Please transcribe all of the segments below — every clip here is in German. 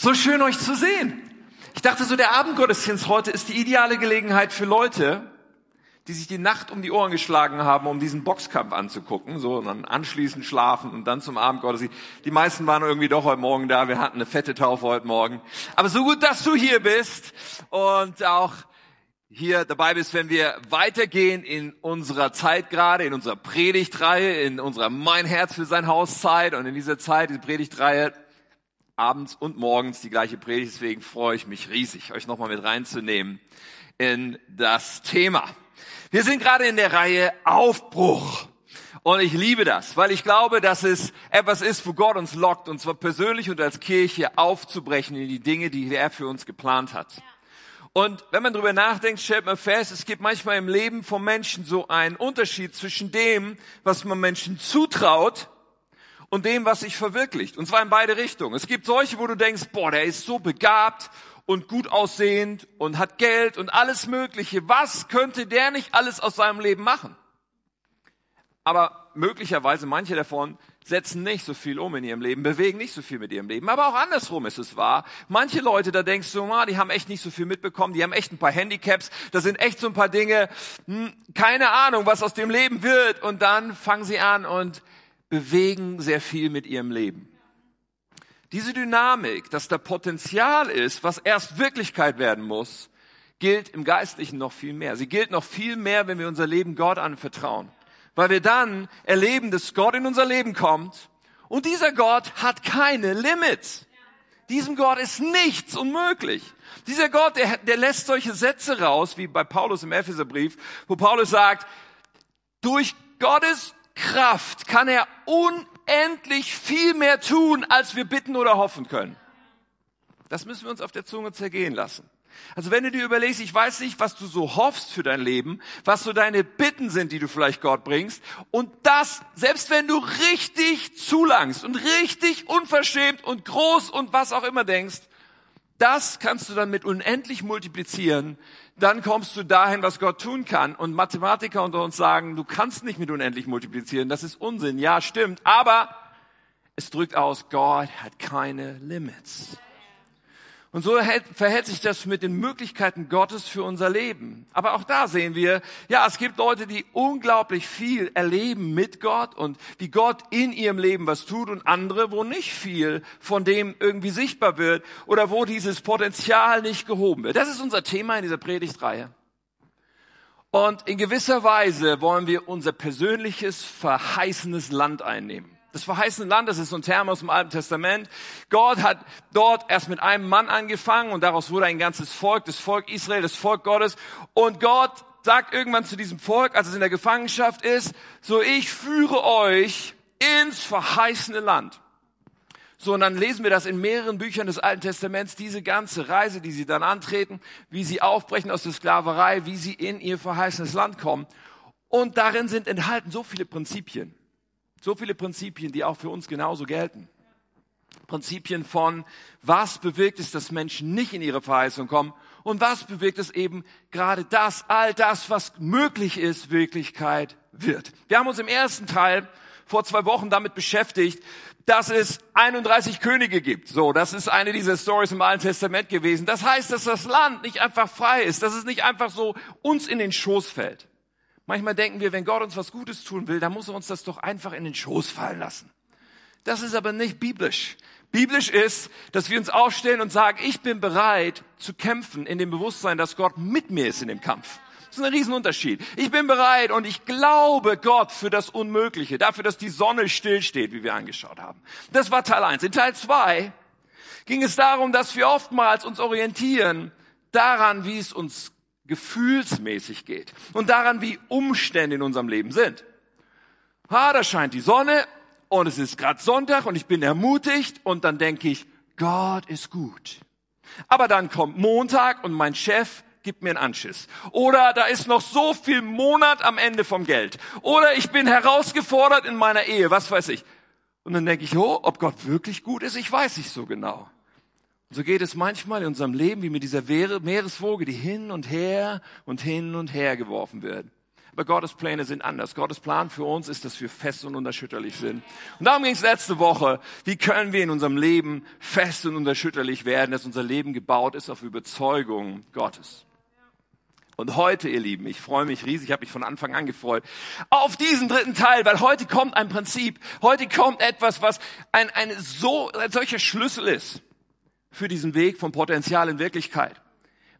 So schön euch zu sehen. Ich dachte so, der Abendgottesdienst heute ist die ideale Gelegenheit für Leute, die sich die Nacht um die Ohren geschlagen haben, um diesen Boxkampf anzugucken, so und dann anschließend schlafen und dann zum Abendgottesdienst. Die meisten waren irgendwie doch heute Morgen da. Wir hatten eine fette Taufe heute Morgen. Aber so gut, dass du hier bist und auch hier dabei bist, wenn wir weitergehen in unserer Zeit gerade, in unserer Predigtreihe, in unserer Mein Herz für sein Haus Zeit und in dieser Zeit, die Predigtreihe, abends und morgens die gleiche Predigt. Deswegen freue ich mich riesig, euch nochmal mit reinzunehmen in das Thema. Wir sind gerade in der Reihe Aufbruch. Und ich liebe das, weil ich glaube, dass es etwas ist, wo Gott uns lockt, und zwar persönlich und als Kirche aufzubrechen in die Dinge, die er für uns geplant hat. Und wenn man darüber nachdenkt, stellt man fest, es gibt manchmal im Leben von Menschen so einen Unterschied zwischen dem, was man Menschen zutraut und dem, was sich verwirklicht. Und zwar in beide Richtungen. Es gibt solche, wo du denkst, boah, der ist so begabt und gut aussehend und hat Geld und alles Mögliche. Was könnte der nicht alles aus seinem Leben machen? Aber möglicherweise manche davon setzen nicht so viel um in ihrem Leben, bewegen nicht so viel mit ihrem Leben. Aber auch andersrum ist es wahr. Manche Leute, da denkst du, die haben echt nicht so viel mitbekommen, die haben echt ein paar Handicaps, da sind echt so ein paar Dinge, hm, keine Ahnung, was aus dem Leben wird. Und dann fangen sie an und bewegen sehr viel mit ihrem Leben. Diese Dynamik, dass da Potenzial ist, was erst Wirklichkeit werden muss, gilt im Geistlichen noch viel mehr. Sie gilt noch viel mehr, wenn wir unser Leben Gott anvertrauen. Weil wir dann erleben, dass Gott in unser Leben kommt und dieser Gott hat keine Limits. Diesem Gott ist nichts unmöglich. Dieser Gott, der, der lässt solche Sätze raus, wie bei Paulus im Epheserbrief, wo Paulus sagt, durch Gottes Kraft kann er un unendlich viel mehr tun, als wir bitten oder hoffen können. Das müssen wir uns auf der Zunge zergehen lassen. Also wenn du dir überlegst, ich weiß nicht, was du so hoffst für dein Leben, was so deine Bitten sind, die du vielleicht Gott bringst, und das, selbst wenn du richtig zulangst und richtig unverschämt und groß und was auch immer denkst, das kannst du dann mit unendlich multiplizieren. Dann kommst du dahin, was Gott tun kann. Und Mathematiker unter uns sagen, du kannst nicht mit unendlich multiplizieren. Das ist Unsinn. Ja, stimmt. Aber es drückt aus, Gott hat keine Limits. Und so verhält sich das mit den Möglichkeiten Gottes für unser Leben. Aber auch da sehen wir, ja, es gibt Leute, die unglaublich viel erleben mit Gott und wie Gott in ihrem Leben was tut und andere, wo nicht viel von dem irgendwie sichtbar wird oder wo dieses Potenzial nicht gehoben wird. Das ist unser Thema in dieser Predigtreihe. Und in gewisser Weise wollen wir unser persönliches, verheißenes Land einnehmen das verheißene Land, das ist so ein Term aus dem Alten Testament. Gott hat dort erst mit einem Mann angefangen und daraus wurde ein ganzes Volk, das Volk Israel, das Volk Gottes. Und Gott sagt irgendwann zu diesem Volk, als es in der Gefangenschaft ist, so ich führe euch ins verheißene Land. So, und dann lesen wir das in mehreren Büchern des Alten Testaments, diese ganze Reise, die sie dann antreten, wie sie aufbrechen aus der Sklaverei, wie sie in ihr verheißenes Land kommen. Und darin sind enthalten so viele Prinzipien. So viele Prinzipien, die auch für uns genauso gelten. Prinzipien von, was bewirkt es, dass Menschen nicht in ihre Verheißung kommen und was bewirkt es eben gerade das, all das, was möglich ist, Wirklichkeit wird. Wir haben uns im ersten Teil vor zwei Wochen damit beschäftigt, dass es 31 Könige gibt. So, das ist eine dieser Stories im Alten Testament gewesen. Das heißt, dass das Land nicht einfach frei ist, dass es nicht einfach so uns in den Schoß fällt. Manchmal denken wir, wenn Gott uns was Gutes tun will, dann muss er uns das doch einfach in den Schoß fallen lassen. Das ist aber nicht biblisch. Biblisch ist, dass wir uns aufstellen und sagen, ich bin bereit zu kämpfen in dem Bewusstsein, dass Gott mit mir ist in dem Kampf. Das ist ein Riesenunterschied. Ich bin bereit und ich glaube Gott für das Unmögliche, dafür, dass die Sonne stillsteht, wie wir angeschaut haben. Das war Teil 1. In Teil 2 ging es darum, dass wir oftmals uns orientieren daran, wie es uns gefühlsmäßig geht und daran, wie Umstände in unserem Leben sind. Ha, da scheint die Sonne und es ist gerade Sonntag und ich bin ermutigt und dann denke ich, Gott ist gut. Aber dann kommt Montag und mein Chef gibt mir einen Anschiss. Oder da ist noch so viel Monat am Ende vom Geld. Oder ich bin herausgefordert in meiner Ehe, was weiß ich. Und dann denke ich, oh, ob Gott wirklich gut ist, ich weiß nicht so genau. So geht es manchmal in unserem Leben wie mit dieser Meereswoge, die hin und her und hin und her geworfen wird. Aber Gottes Pläne sind anders. Gottes Plan für uns ist, dass wir fest und unerschütterlich sind. Und darum ging es letzte Woche. Wie können wir in unserem Leben fest und unerschütterlich werden, dass unser Leben gebaut ist auf Überzeugung Gottes? Und heute, ihr Lieben, ich freue mich riesig, ich habe mich von Anfang an gefreut, auf diesen dritten Teil, weil heute kommt ein Prinzip, heute kommt etwas, was ein, ein, so, ein solcher Schlüssel ist für diesen Weg von Potenzial in Wirklichkeit.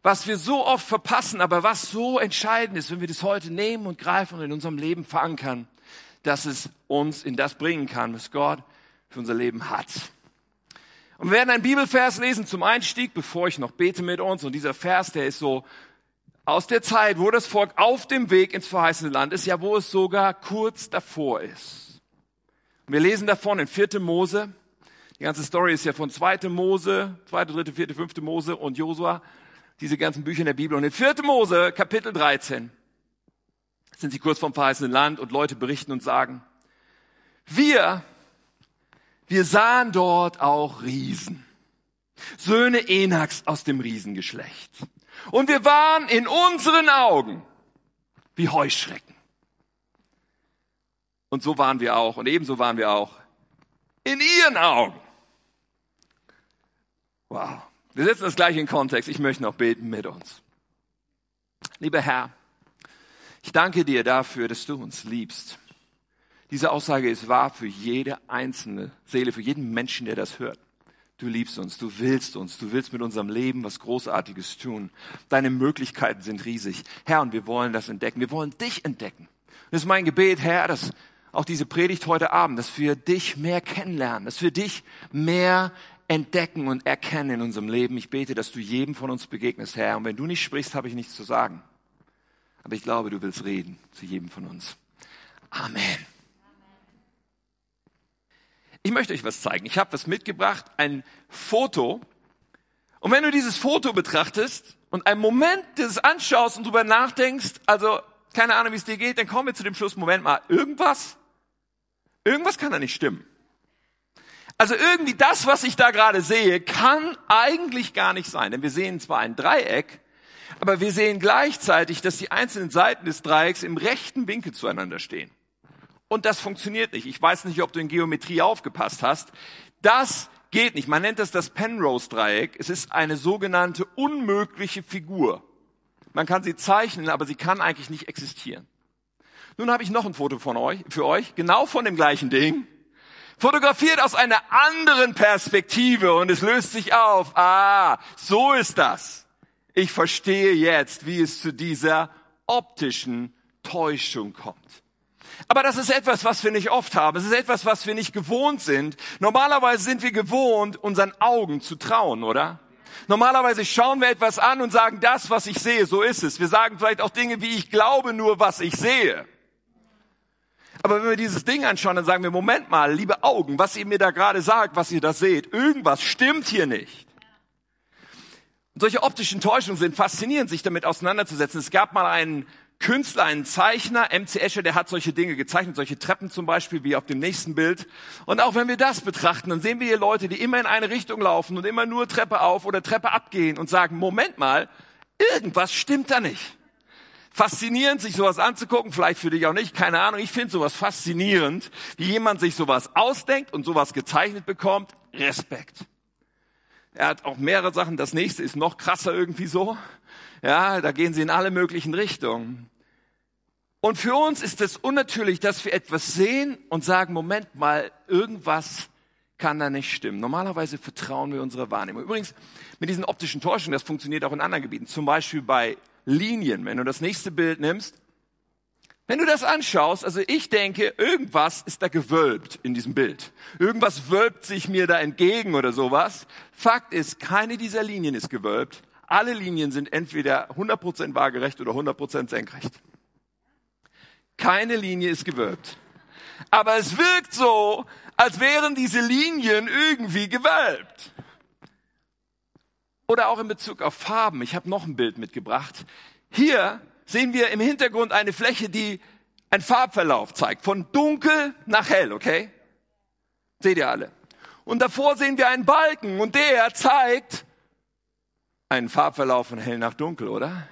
Was wir so oft verpassen, aber was so entscheidend ist, wenn wir das heute nehmen und greifen und in unserem Leben verankern, dass es uns in das bringen kann, was Gott für unser Leben hat. Und wir werden einen Bibelvers lesen zum Einstieg, bevor ich noch bete mit uns. Und dieser Vers, der ist so aus der Zeit, wo das Volk auf dem Weg ins verheißene Land ist, ja, wo es sogar kurz davor ist. Und wir lesen davon in 4. Mose. Die ganze Story ist ja von 2. Mose, 2., 3., 4., 5. Mose und Josua. Diese ganzen Bücher in der Bibel. Und in 4. Mose, Kapitel 13, sind sie kurz vom verheißenen Land und Leute berichten und sagen, wir, wir sahen dort auch Riesen. Söhne Enaks aus dem Riesengeschlecht. Und wir waren in unseren Augen wie Heuschrecken. Und so waren wir auch. Und ebenso waren wir auch in ihren Augen. Wow. Wir setzen das gleich in Kontext. Ich möchte noch beten mit uns. Lieber Herr, ich danke dir dafür, dass du uns liebst. Diese Aussage ist wahr für jede einzelne Seele, für jeden Menschen, der das hört. Du liebst uns, du willst uns, du willst mit unserem Leben was Großartiges tun. Deine Möglichkeiten sind riesig. Herr, und wir wollen das entdecken. Wir wollen dich entdecken. Das ist mein Gebet, Herr, dass auch diese Predigt heute Abend, dass wir dich mehr kennenlernen, dass wir dich mehr entdecken und erkennen in unserem Leben. Ich bete, dass du jedem von uns begegnest, Herr. Und wenn du nicht sprichst, habe ich nichts zu sagen. Aber ich glaube, du willst reden zu jedem von uns. Amen. Ich möchte euch was zeigen. Ich habe was mitgebracht, ein Foto. Und wenn du dieses Foto betrachtest und einen Moment das anschaust und drüber nachdenkst, also keine Ahnung, wie es dir geht, dann kommen wir zu dem Schluss, Moment mal, irgendwas, irgendwas kann da nicht stimmen. Also irgendwie das, was ich da gerade sehe, kann eigentlich gar nicht sein. Denn wir sehen zwar ein Dreieck, aber wir sehen gleichzeitig, dass die einzelnen Seiten des Dreiecks im rechten Winkel zueinander stehen. Und das funktioniert nicht. Ich weiß nicht, ob du in Geometrie aufgepasst hast. Das geht nicht. Man nennt das das Penrose-Dreieck. Es ist eine sogenannte unmögliche Figur. Man kann sie zeichnen, aber sie kann eigentlich nicht existieren. Nun habe ich noch ein Foto von euch, für euch, genau von dem gleichen Ding, fotografiert aus einer anderen Perspektive und es löst sich auf. Ah, so ist das. Ich verstehe jetzt, wie es zu dieser optischen Täuschung kommt. Aber das ist etwas, was wir nicht oft haben. Es ist etwas, was wir nicht gewohnt sind. Normalerweise sind wir gewohnt, unseren Augen zu trauen, oder? Normalerweise schauen wir etwas an und sagen, das, was ich sehe, so ist es. Wir sagen vielleicht auch Dinge wie, ich glaube nur, was ich sehe. Aber wenn wir dieses Ding anschauen, dann sagen wir, Moment mal, liebe Augen, was ihr mir da gerade sagt, was ihr da seht, irgendwas stimmt hier nicht. Solche optischen Täuschungen sind faszinierend, sich damit auseinanderzusetzen. Es gab mal einen Künstler, ein Zeichner, MC Escher, der hat solche Dinge gezeichnet, solche Treppen zum Beispiel, wie auf dem nächsten Bild. Und auch wenn wir das betrachten, dann sehen wir hier Leute, die immer in eine Richtung laufen und immer nur Treppe auf oder Treppe abgehen und sagen, Moment mal, irgendwas stimmt da nicht. Faszinierend, sich sowas anzugucken, vielleicht für dich auch nicht, keine Ahnung. Ich finde sowas faszinierend, wie jemand sich sowas ausdenkt und sowas gezeichnet bekommt. Respekt. Er hat auch mehrere Sachen. Das nächste ist noch krasser irgendwie so. Ja, da gehen sie in alle möglichen Richtungen. Und für uns ist es unnatürlich, dass wir etwas sehen und sagen, Moment mal, irgendwas kann da nicht stimmen. Normalerweise vertrauen wir unserer Wahrnehmung. Übrigens, mit diesen optischen Täuschungen, das funktioniert auch in anderen Gebieten. Zum Beispiel bei Linien. Wenn du das nächste Bild nimmst, wenn du das anschaust, also ich denke, irgendwas ist da gewölbt in diesem Bild. Irgendwas wölbt sich mir da entgegen oder sowas. Fakt ist, keine dieser Linien ist gewölbt. Alle Linien sind entweder 100% waagerecht oder 100% senkrecht. Keine Linie ist gewölbt. Aber es wirkt so, als wären diese Linien irgendwie gewölbt. Oder auch in Bezug auf Farben. Ich habe noch ein Bild mitgebracht. Hier sehen wir im Hintergrund eine Fläche, die einen Farbverlauf zeigt. Von dunkel nach hell, okay? Seht ihr alle. Und davor sehen wir einen Balken und der zeigt einen Farbverlauf von hell nach dunkel, oder?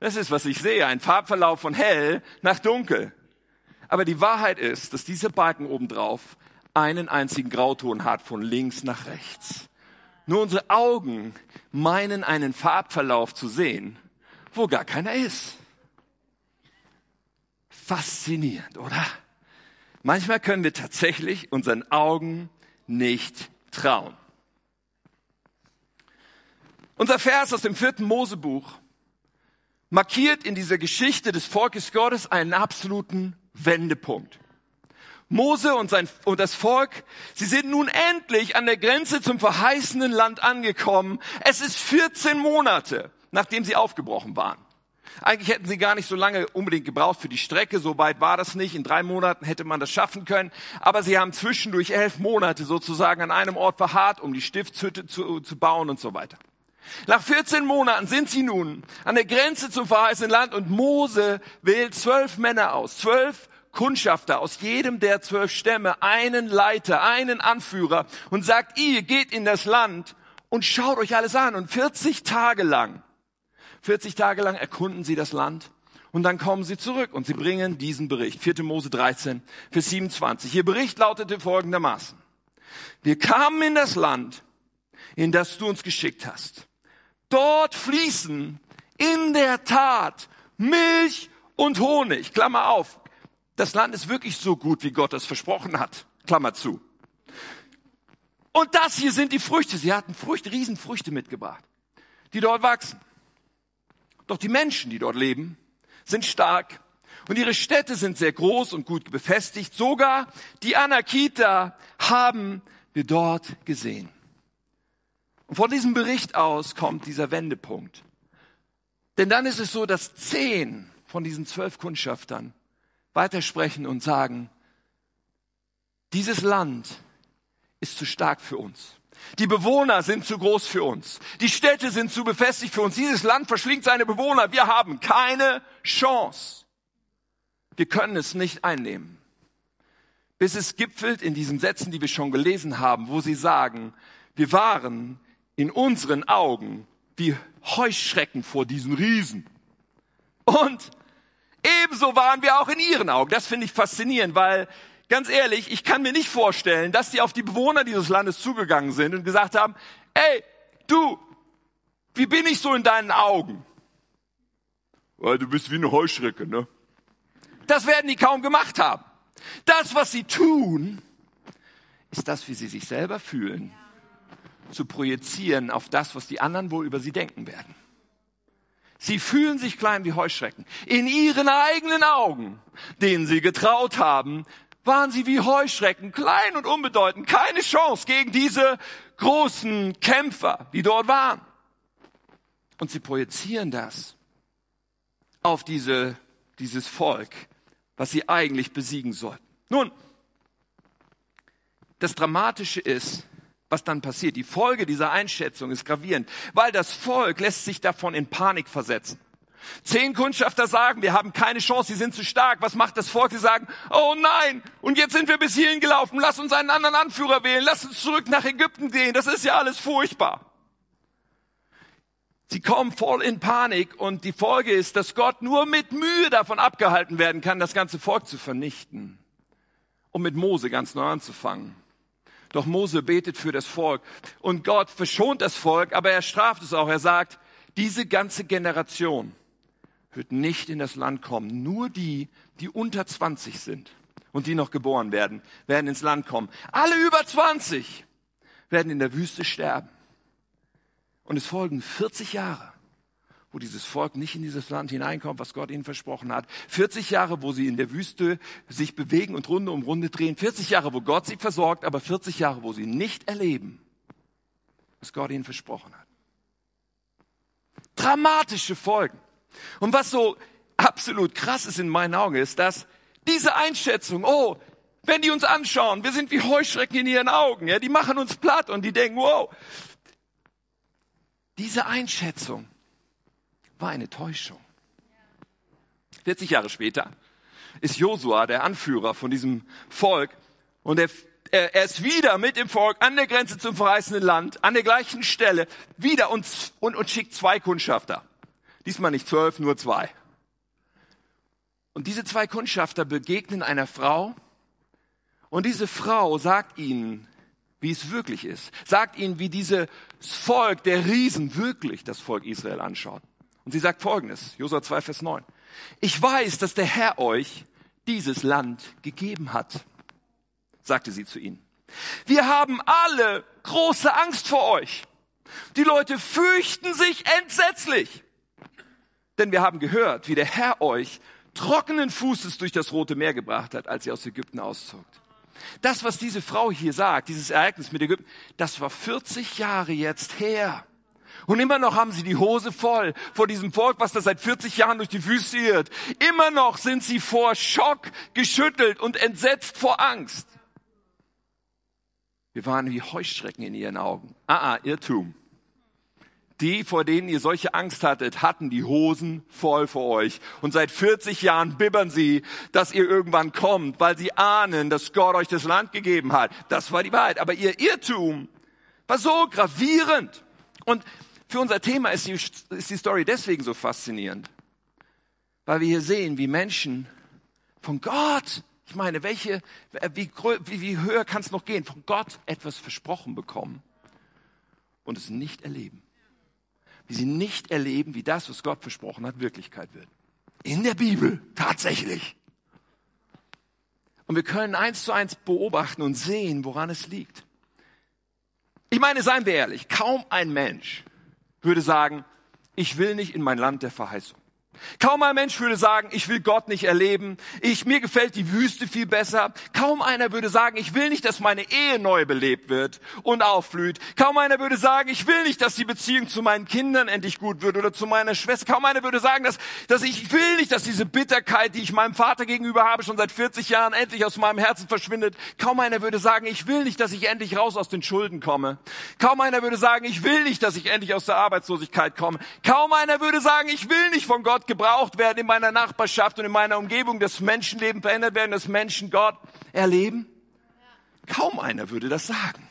Das ist, was ich sehe, ein Farbverlauf von hell nach dunkel. Aber die Wahrheit ist, dass dieser Balken obendrauf einen einzigen Grauton hat von links nach rechts. Nur unsere Augen meinen einen Farbverlauf zu sehen, wo gar keiner ist. Faszinierend, oder? Manchmal können wir tatsächlich unseren Augen nicht trauen. Unser Vers aus dem vierten Mosebuch markiert in dieser Geschichte des Volkes Gottes einen absoluten Wendepunkt. Mose und, sein, und das Volk, sie sind nun endlich an der Grenze zum verheißenen Land angekommen. Es ist 14 Monate, nachdem sie aufgebrochen waren. Eigentlich hätten sie gar nicht so lange unbedingt gebraucht für die Strecke, so weit war das nicht. In drei Monaten hätte man das schaffen können. Aber sie haben zwischendurch elf Monate sozusagen an einem Ort verharrt, um die Stiftshütte zu, zu bauen und so weiter. Nach 14 Monaten sind sie nun an der Grenze zum verheißenen Land und Mose wählt zwölf Männer aus, zwölf Kundschafter aus jedem der zwölf Stämme, einen Leiter, einen Anführer und sagt, ihr geht in das Land und schaut euch alles an. Und 40 Tage lang, 40 Tage lang erkunden sie das Land und dann kommen sie zurück und sie bringen diesen Bericht. 4. Mose 13, Vers 27. Ihr Bericht lautete folgendermaßen. Wir kamen in das Land, in das du uns geschickt hast. Dort fließen in der Tat Milch und Honig. Klammer auf. Das Land ist wirklich so gut, wie Gott es versprochen hat. Klammer zu. Und das hier sind die Früchte. Sie hatten Früchte, Riesenfrüchte mitgebracht, die dort wachsen. Doch die Menschen, die dort leben, sind stark und ihre Städte sind sehr groß und gut befestigt. Sogar die Anakita haben wir dort gesehen. Und von diesem Bericht aus kommt dieser Wendepunkt. Denn dann ist es so, dass zehn von diesen zwölf Kundschaftern weitersprechen und sagen, dieses Land ist zu stark für uns. Die Bewohner sind zu groß für uns. Die Städte sind zu befestigt für uns. Dieses Land verschlingt seine Bewohner. Wir haben keine Chance. Wir können es nicht einnehmen. Bis es gipfelt in diesen Sätzen, die wir schon gelesen haben, wo sie sagen, wir waren in unseren Augen wie Heuschrecken vor diesen Riesen. Und ebenso waren wir auch in ihren Augen. Das finde ich faszinierend, weil ganz ehrlich, ich kann mir nicht vorstellen, dass die auf die Bewohner dieses Landes zugegangen sind und gesagt haben, ey, du, wie bin ich so in deinen Augen? Weil du bist wie eine Heuschrecke, ne? Das werden die kaum gemacht haben. Das, was sie tun, ist das, wie sie sich selber fühlen zu projizieren auf das, was die anderen wohl über sie denken werden. Sie fühlen sich klein wie Heuschrecken. In ihren eigenen Augen, denen sie getraut haben, waren sie wie Heuschrecken, klein und unbedeutend, keine Chance gegen diese großen Kämpfer, die dort waren. Und sie projizieren das auf diese, dieses Volk, was sie eigentlich besiegen sollten. Nun, das Dramatische ist, was dann passiert. Die Folge dieser Einschätzung ist gravierend, weil das Volk lässt sich davon in Panik versetzen. Zehn Kundschafter sagen, wir haben keine Chance, sie sind zu stark. Was macht das Volk? Sie sagen, oh nein, und jetzt sind wir bis hierhin gelaufen, lass uns einen anderen Anführer wählen, lass uns zurück nach Ägypten gehen, das ist ja alles furchtbar. Sie kommen voll in Panik und die Folge ist, dass Gott nur mit Mühe davon abgehalten werden kann, das ganze Volk zu vernichten, um mit Mose ganz neu anzufangen. Doch Mose betet für das Volk und Gott verschont das Volk, aber er straft es auch. Er sagt, diese ganze Generation wird nicht in das Land kommen. Nur die, die unter 20 sind und die noch geboren werden, werden ins Land kommen. Alle über 20 werden in der Wüste sterben. Und es folgen 40 Jahre wo dieses Volk nicht in dieses Land hineinkommt, was Gott ihnen versprochen hat. 40 Jahre, wo sie in der Wüste sich bewegen und Runde um Runde drehen. 40 Jahre, wo Gott sie versorgt, aber 40 Jahre, wo sie nicht erleben, was Gott ihnen versprochen hat. Dramatische Folgen. Und was so absolut krass ist in meinen Augen, ist, dass diese Einschätzung, oh, wenn die uns anschauen, wir sind wie Heuschrecken in ihren Augen, ja, die machen uns platt und die denken, wow. Diese Einschätzung war eine Täuschung. 40 Jahre später ist Josua der Anführer von diesem Volk und er, er, er ist wieder mit dem Volk an der Grenze zum verheißenen Land, an der gleichen Stelle, wieder und, und, und schickt zwei Kundschafter. Diesmal nicht zwölf, nur zwei. Und diese zwei Kundschafter begegnen einer Frau und diese Frau sagt ihnen, wie es wirklich ist. Sagt ihnen, wie dieses Volk der Riesen wirklich das Volk Israel anschaut. Und sie sagt folgendes, Josua 2, Vers 9. Ich weiß, dass der Herr euch dieses Land gegeben hat, sagte sie zu ihnen. Wir haben alle große Angst vor euch. Die Leute fürchten sich entsetzlich. Denn wir haben gehört, wie der Herr euch trockenen Fußes durch das Rote Meer gebracht hat, als ihr aus Ägypten auszogt. Das, was diese Frau hier sagt, dieses Ereignis mit Ägypten, das war 40 Jahre jetzt her. Und immer noch haben sie die Hose voll vor diesem Volk, was das seit 40 Jahren durch die Wüste irrt. Immer noch sind sie vor Schock geschüttelt und entsetzt vor Angst. Wir waren wie Heuschrecken in ihren Augen. Ah, ah, Irrtum. Die, vor denen ihr solche Angst hattet, hatten die Hosen voll vor euch. Und seit 40 Jahren bibbern sie, dass ihr irgendwann kommt, weil sie ahnen, dass Gott euch das Land gegeben hat. Das war die Wahrheit. Aber ihr Irrtum war so gravierend. Und für unser Thema ist die, ist die Story deswegen so faszinierend. Weil wir hier sehen, wie Menschen von Gott, ich meine, welche, wie, wie, wie höher kann es noch gehen, von Gott etwas versprochen bekommen und es nicht erleben wie sie nicht erleben, wie das, was Gott versprochen hat, Wirklichkeit wird. In der Bibel, tatsächlich. Und wir können eins zu eins beobachten und sehen, woran es liegt. Ich meine, seien wir ehrlich, kaum ein Mensch würde sagen, ich will nicht in mein Land der Verheißung. Kaum ein Mensch würde sagen, ich will Gott nicht erleben. Ich, mir gefällt die Wüste viel besser. Kaum einer würde sagen, ich will nicht, dass meine Ehe neu belebt wird und aufblüht. Kaum einer würde sagen, ich will nicht, dass die Beziehung zu meinen Kindern endlich gut wird oder zu meiner Schwester. Kaum einer würde sagen, dass, dass ich, ich will nicht, dass diese Bitterkeit, die ich meinem Vater gegenüber habe, schon seit 40 Jahren endlich aus meinem Herzen verschwindet. Kaum einer würde sagen, ich will nicht, dass ich endlich raus aus den Schulden komme. Kaum einer würde sagen, ich will nicht, dass ich endlich aus der Arbeitslosigkeit komme. Kaum einer würde sagen, ich will nicht von Gott gebraucht werden in meiner Nachbarschaft und in meiner Umgebung, dass Menschenleben verändert werden, dass Menschen Gott erleben? Kaum einer würde das sagen.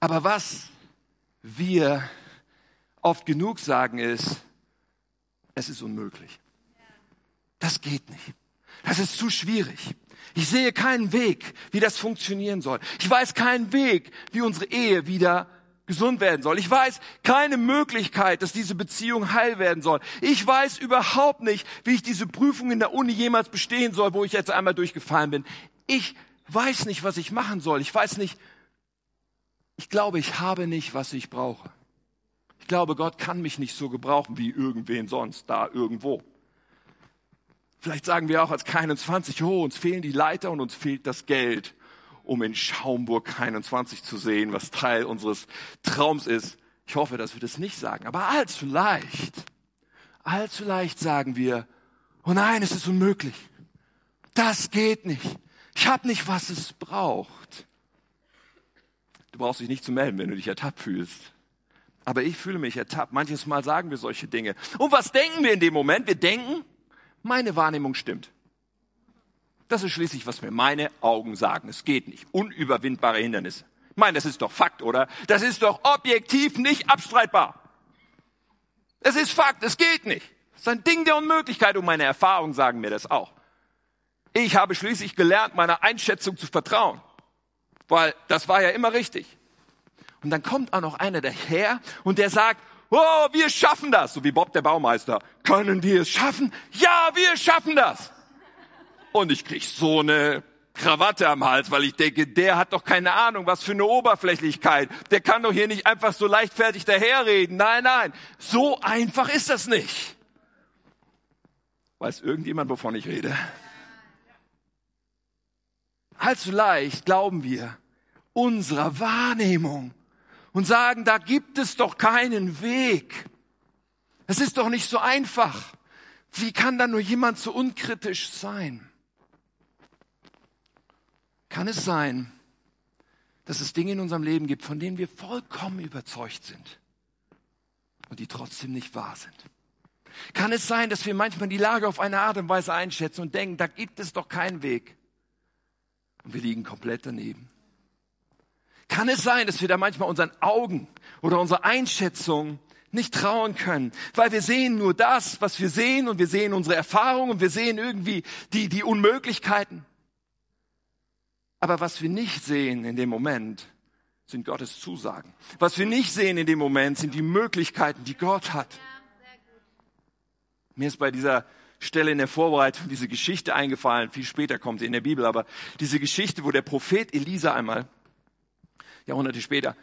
Aber was wir oft genug sagen ist, es ist unmöglich. Das geht nicht. Das ist zu schwierig. Ich sehe keinen Weg, wie das funktionieren soll. Ich weiß keinen Weg, wie unsere Ehe wieder gesund werden soll. Ich weiß keine Möglichkeit, dass diese Beziehung heil werden soll. Ich weiß überhaupt nicht, wie ich diese Prüfung in der Uni jemals bestehen soll, wo ich jetzt einmal durchgefallen bin. Ich weiß nicht, was ich machen soll. Ich weiß nicht, ich glaube, ich habe nicht, was ich brauche. Ich glaube, Gott kann mich nicht so gebrauchen wie irgendwen sonst, da irgendwo. Vielleicht sagen wir auch als 21, oh, uns fehlen die Leiter und uns fehlt das Geld um in Schaumburg 21 zu sehen, was Teil unseres Traums ist. Ich hoffe, dass wir das nicht sagen. Aber allzu leicht, allzu leicht sagen wir, oh nein, es ist unmöglich. Das geht nicht. Ich habe nicht, was es braucht. Du brauchst dich nicht zu melden, wenn du dich ertappt fühlst. Aber ich fühle mich ertappt. Manches Mal sagen wir solche Dinge. Und was denken wir in dem Moment? Wir denken, meine Wahrnehmung stimmt. Das ist schließlich, was mir meine Augen sagen. Es geht nicht. Unüberwindbare Hindernisse. Ich meine, das ist doch Fakt, oder? Das ist doch objektiv nicht abstreitbar. Es ist Fakt, es geht nicht. Es ist ein Ding der Unmöglichkeit und meine Erfahrungen sagen mir das auch. Ich habe schließlich gelernt, meiner Einschätzung zu vertrauen, weil das war ja immer richtig. Und dann kommt auch noch einer daher und der sagt, oh, wir schaffen das, so wie Bob der Baumeister. Können wir es schaffen? Ja, wir schaffen das. Und ich krieg so eine Krawatte am Hals, weil ich denke, der hat doch keine Ahnung, was für eine Oberflächlichkeit. Der kann doch hier nicht einfach so leichtfertig daherreden. Nein, nein, so einfach ist das nicht. Weiß irgendjemand, wovon ich rede? Allzu leicht glauben wir unserer Wahrnehmung und sagen, da gibt es doch keinen Weg. Es ist doch nicht so einfach. Wie kann da nur jemand so unkritisch sein? Kann es sein, dass es Dinge in unserem Leben gibt, von denen wir vollkommen überzeugt sind und die trotzdem nicht wahr sind? Kann es sein, dass wir manchmal die Lage auf eine Art und Weise einschätzen und denken, da gibt es doch keinen Weg und wir liegen komplett daneben? Kann es sein, dass wir da manchmal unseren Augen oder unserer Einschätzung nicht trauen können, weil wir sehen nur das, was wir sehen und wir sehen unsere Erfahrungen und wir sehen irgendwie die, die Unmöglichkeiten. Aber was wir nicht sehen in dem Moment, sind Gottes Zusagen. Was wir nicht sehen in dem Moment, sind die Möglichkeiten, die Gott hat. Mir ist bei dieser Stelle in der Vorbereitung diese Geschichte eingefallen, viel später kommt sie in der Bibel, aber diese Geschichte, wo der Prophet Elisa einmal, Jahrhunderte später,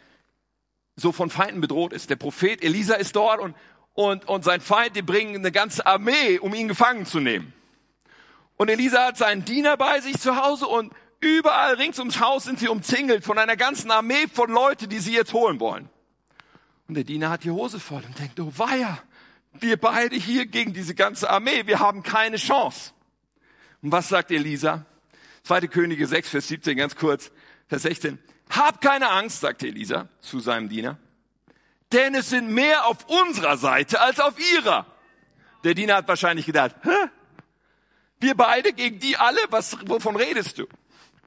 so von Feinden bedroht ist. Der Prophet Elisa ist dort und, und, und sein Feind, die bringen eine ganze Armee, um ihn gefangen zu nehmen. Und Elisa hat seinen Diener bei sich zu Hause und überall rings ums Haus sind sie umzingelt von einer ganzen Armee von Leuten, die sie jetzt holen wollen. Und der Diener hat die Hose voll und denkt, oh weia, wir beide hier gegen diese ganze Armee, wir haben keine Chance. Und was sagt Elisa? Zweite Könige 6, Vers 17, ganz kurz, Vers 16. Hab keine Angst, sagte Elisa zu seinem Diener, denn es sind mehr auf unserer Seite als auf ihrer. Der Diener hat wahrscheinlich gedacht, Hä? wir beide gegen die alle, was, wovon redest du?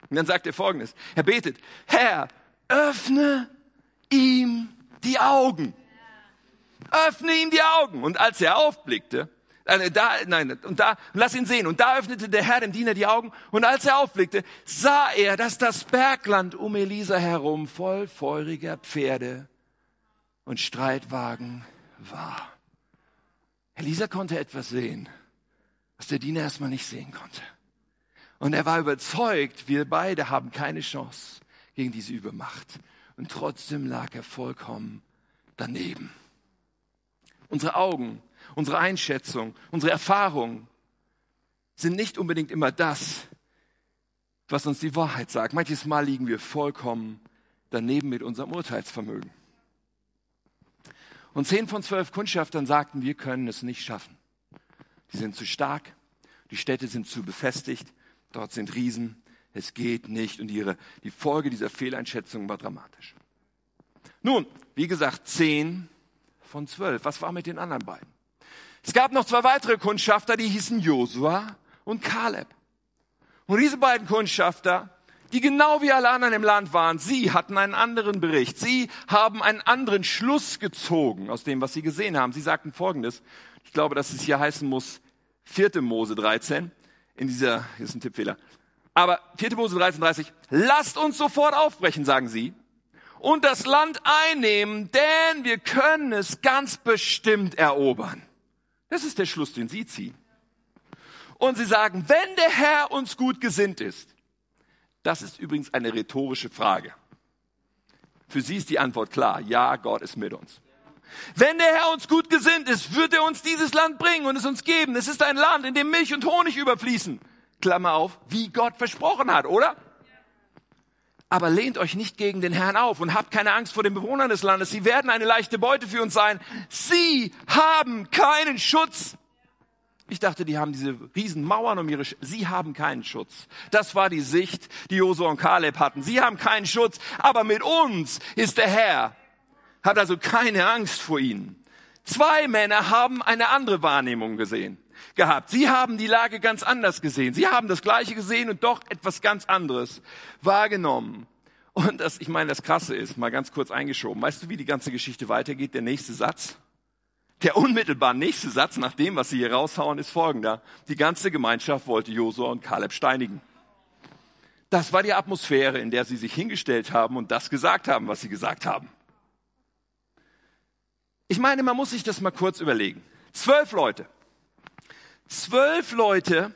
Und dann sagt er folgendes, er betet, Herr, öffne ihm die Augen. Öffne ihm die Augen. Und als er aufblickte, äh, da, nein, und da, lass ihn sehen. Und da öffnete der Herr dem Diener die Augen. Und als er aufblickte, sah er, dass das Bergland um Elisa herum voll feuriger Pferde und Streitwagen war. Elisa konnte etwas sehen, was der Diener erstmal nicht sehen konnte. Und er war überzeugt, wir beide haben keine Chance gegen diese Übermacht. Und trotzdem lag er vollkommen daneben. Unsere Augen, unsere Einschätzung, unsere Erfahrungen sind nicht unbedingt immer das, was uns die Wahrheit sagt. Manches Mal liegen wir vollkommen daneben mit unserem Urteilsvermögen. Und zehn von zwölf Kundschaftern sagten, wir können es nicht schaffen. Die sind zu stark, die Städte sind zu befestigt, dort sind Riesen, es geht nicht. Und ihre, die Folge dieser Fehleinschätzung war dramatisch. Nun, wie gesagt, zehn von zwölf. Was war mit den anderen beiden? Es gab noch zwei weitere Kundschafter, die hießen Josua und Kaleb. Und diese beiden Kundschafter, die genau wie alle anderen im Land waren, sie hatten einen anderen Bericht. Sie haben einen anderen Schluss gezogen aus dem, was sie gesehen haben. Sie sagten Folgendes. Ich glaube, dass es hier heißen muss, 4. Mose 13. In dieser, hier ist ein Tippfehler. Aber 4. Mose 13, 30. Lasst uns sofort aufbrechen, sagen sie und das Land einnehmen, denn wir können es ganz bestimmt erobern. Das ist der Schluss, den Sie ziehen. Und Sie sagen, wenn der Herr uns gut gesinnt ist, das ist übrigens eine rhetorische Frage. Für Sie ist die Antwort klar, ja, Gott ist mit uns. Wenn der Herr uns gut gesinnt ist, wird er uns dieses Land bringen und es uns geben. Es ist ein Land, in dem Milch und Honig überfließen. Klammer auf, wie Gott versprochen hat, oder? Aber lehnt euch nicht gegen den Herrn auf und habt keine Angst vor den Bewohnern des Landes. Sie werden eine leichte Beute für uns sein. Sie haben keinen Schutz. Ich dachte, die haben diese riesen Mauern um ihre, Sch sie haben keinen Schutz. Das war die Sicht, die Josua und Kaleb hatten. Sie haben keinen Schutz, aber mit uns ist der Herr. Hat also keine Angst vor ihnen. Zwei Männer haben eine andere Wahrnehmung gesehen gehabt. Sie haben die Lage ganz anders gesehen. Sie haben das Gleiche gesehen und doch etwas ganz anderes wahrgenommen. Und das, ich meine, das Krasse ist, mal ganz kurz eingeschoben. Weißt du, wie die ganze Geschichte weitergeht? Der nächste Satz. Der unmittelbar nächste Satz nach dem, was sie hier raushauen, ist folgender. Die ganze Gemeinschaft wollte Josua und Kaleb steinigen. Das war die Atmosphäre, in der sie sich hingestellt haben und das gesagt haben, was sie gesagt haben. Ich meine, man muss sich das mal kurz überlegen. Zwölf Leute, Zwölf Leute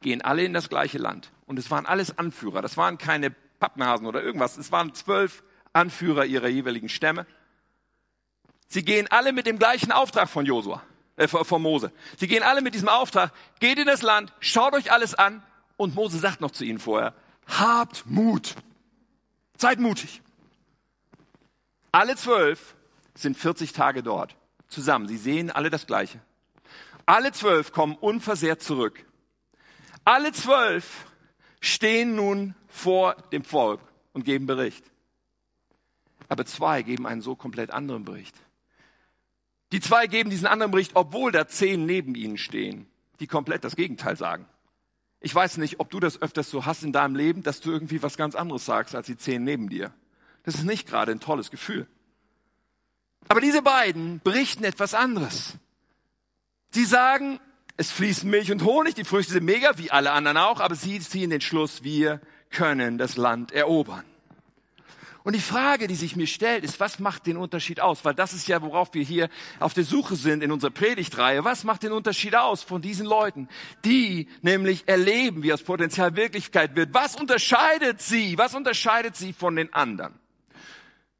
gehen alle in das gleiche Land. Und es waren alles Anführer. Das waren keine Pappnasen oder irgendwas. Es waren zwölf Anführer ihrer jeweiligen Stämme. Sie gehen alle mit dem gleichen Auftrag von Josua, äh, von Mose. Sie gehen alle mit diesem Auftrag, geht in das Land, schaut euch alles an. Und Mose sagt noch zu ihnen vorher, habt Mut. Seid mutig. Alle zwölf sind 40 Tage dort zusammen. Sie sehen alle das Gleiche. Alle zwölf kommen unversehrt zurück. Alle zwölf stehen nun vor dem Volk und geben Bericht. Aber zwei geben einen so komplett anderen Bericht. Die zwei geben diesen anderen Bericht, obwohl da zehn neben ihnen stehen, die komplett das Gegenteil sagen. Ich weiß nicht, ob du das öfters so hast in deinem Leben, dass du irgendwie was ganz anderes sagst als die zehn neben dir. Das ist nicht gerade ein tolles Gefühl. Aber diese beiden berichten etwas anderes. Sie sagen, es fließen Milch und Honig, die Früchte sind mega, wie alle anderen auch, aber sie ziehen den Schluss, wir können das Land erobern. Und die Frage, die sich mir stellt, ist, was macht den Unterschied aus? Weil das ist ja, worauf wir hier auf der Suche sind in unserer Predigtreihe. Was macht den Unterschied aus von diesen Leuten, die nämlich erleben, wie das Potenzial Wirklichkeit wird? Was unterscheidet sie? Was unterscheidet sie von den anderen?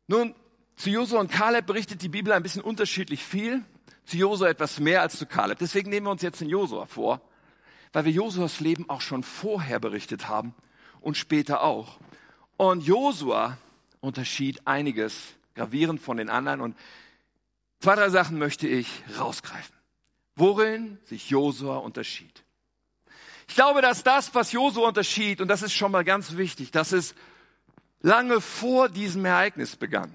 Nun, zu Josua und Kaleb berichtet die Bibel ein bisschen unterschiedlich viel. Zu Josua etwas mehr als zu Kaleb. Deswegen nehmen wir uns jetzt den Josua vor, weil wir Josuas Leben auch schon vorher berichtet haben und später auch. Und Josua unterschied einiges gravierend von den anderen und zwei, drei Sachen möchte ich rausgreifen. Worin sich Josua unterschied. Ich glaube, dass das, was Josua unterschied, und das ist schon mal ganz wichtig, dass es lange vor diesem Ereignis begann.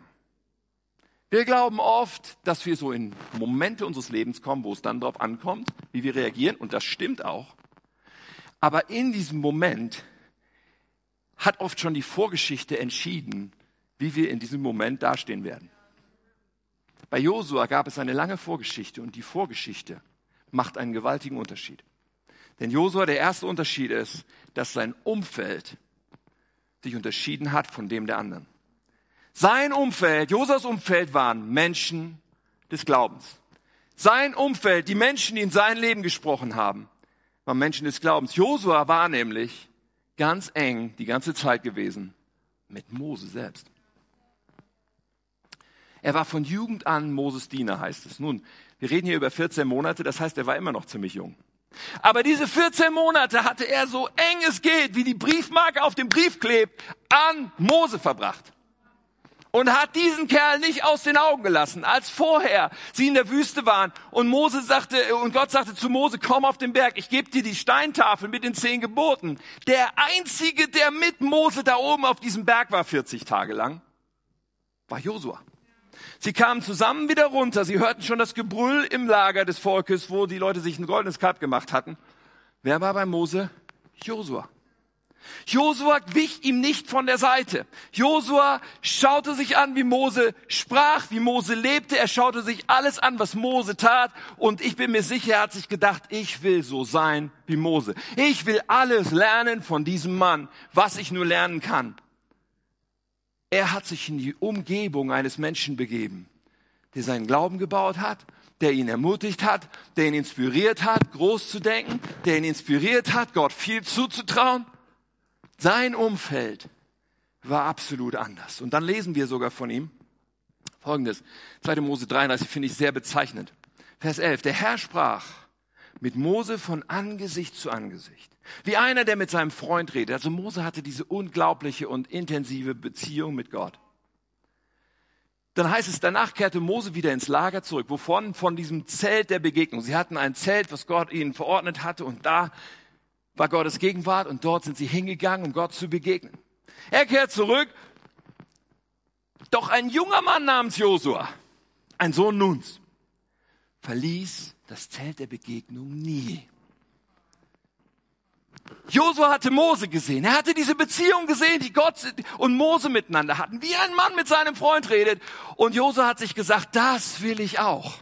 Wir glauben oft, dass wir so in Momente unseres Lebens kommen, wo es dann darauf ankommt, wie wir reagieren, und das stimmt auch. Aber in diesem Moment hat oft schon die Vorgeschichte entschieden, wie wir in diesem Moment dastehen werden. Bei Josua gab es eine lange Vorgeschichte und die Vorgeschichte macht einen gewaltigen Unterschied. Denn Josua, der erste Unterschied ist, dass sein Umfeld sich unterschieden hat von dem der anderen. Sein Umfeld, Josuas Umfeld waren Menschen des Glaubens. Sein Umfeld, die Menschen, die in sein Leben gesprochen haben, waren Menschen des Glaubens. Josua war nämlich ganz eng die ganze Zeit gewesen mit Mose selbst. Er war von Jugend an Moses Diener, heißt es. Nun, wir reden hier über 14 Monate, das heißt, er war immer noch ziemlich jung. Aber diese 14 Monate hatte er so eng es geht, wie die Briefmarke auf dem Brief klebt, an Mose verbracht. Und hat diesen Kerl nicht aus den Augen gelassen, als vorher sie in der Wüste waren und Mose sagte, und Gott sagte zu Mose, komm auf den Berg, ich gebe dir die Steintafel mit den zehn Geboten. Der einzige, der mit Mose da oben auf diesem Berg war 40 Tage lang, war Josua. Sie kamen zusammen wieder runter. Sie hörten schon das Gebrüll im Lager des Volkes, wo die Leute sich ein goldenes Kalb gemacht hatten. Wer war bei Mose? Josua. Josua wich ihm nicht von der Seite. Josua schaute sich an, wie Mose sprach, wie Mose lebte. Er schaute sich alles an, was Mose tat. Und ich bin mir sicher, er hat sich gedacht, ich will so sein wie Mose. Ich will alles lernen von diesem Mann, was ich nur lernen kann. Er hat sich in die Umgebung eines Menschen begeben, der seinen Glauben gebaut hat, der ihn ermutigt hat, der ihn inspiriert hat, groß zu denken, der ihn inspiriert hat, Gott viel zuzutrauen. Sein Umfeld war absolut anders. Und dann lesen wir sogar von ihm Folgendes. 2. Mose 33 finde ich sehr bezeichnend. Vers 11. Der Herr sprach mit Mose von Angesicht zu Angesicht. Wie einer, der mit seinem Freund redet. Also Mose hatte diese unglaubliche und intensive Beziehung mit Gott. Dann heißt es, danach kehrte Mose wieder ins Lager zurück. Wovon? Von diesem Zelt der Begegnung. Sie hatten ein Zelt, was Gott ihnen verordnet hatte und da war Gottes Gegenwart und dort sind sie hingegangen, um Gott zu begegnen. Er kehrt zurück. Doch ein junger Mann namens Josua, ein Sohn Nuns, verließ das Zelt der Begegnung nie. Josua hatte Mose gesehen. Er hatte diese Beziehung gesehen, die Gott und Mose miteinander hatten, wie ein Mann mit seinem Freund redet. Und Josua hat sich gesagt, das will ich auch.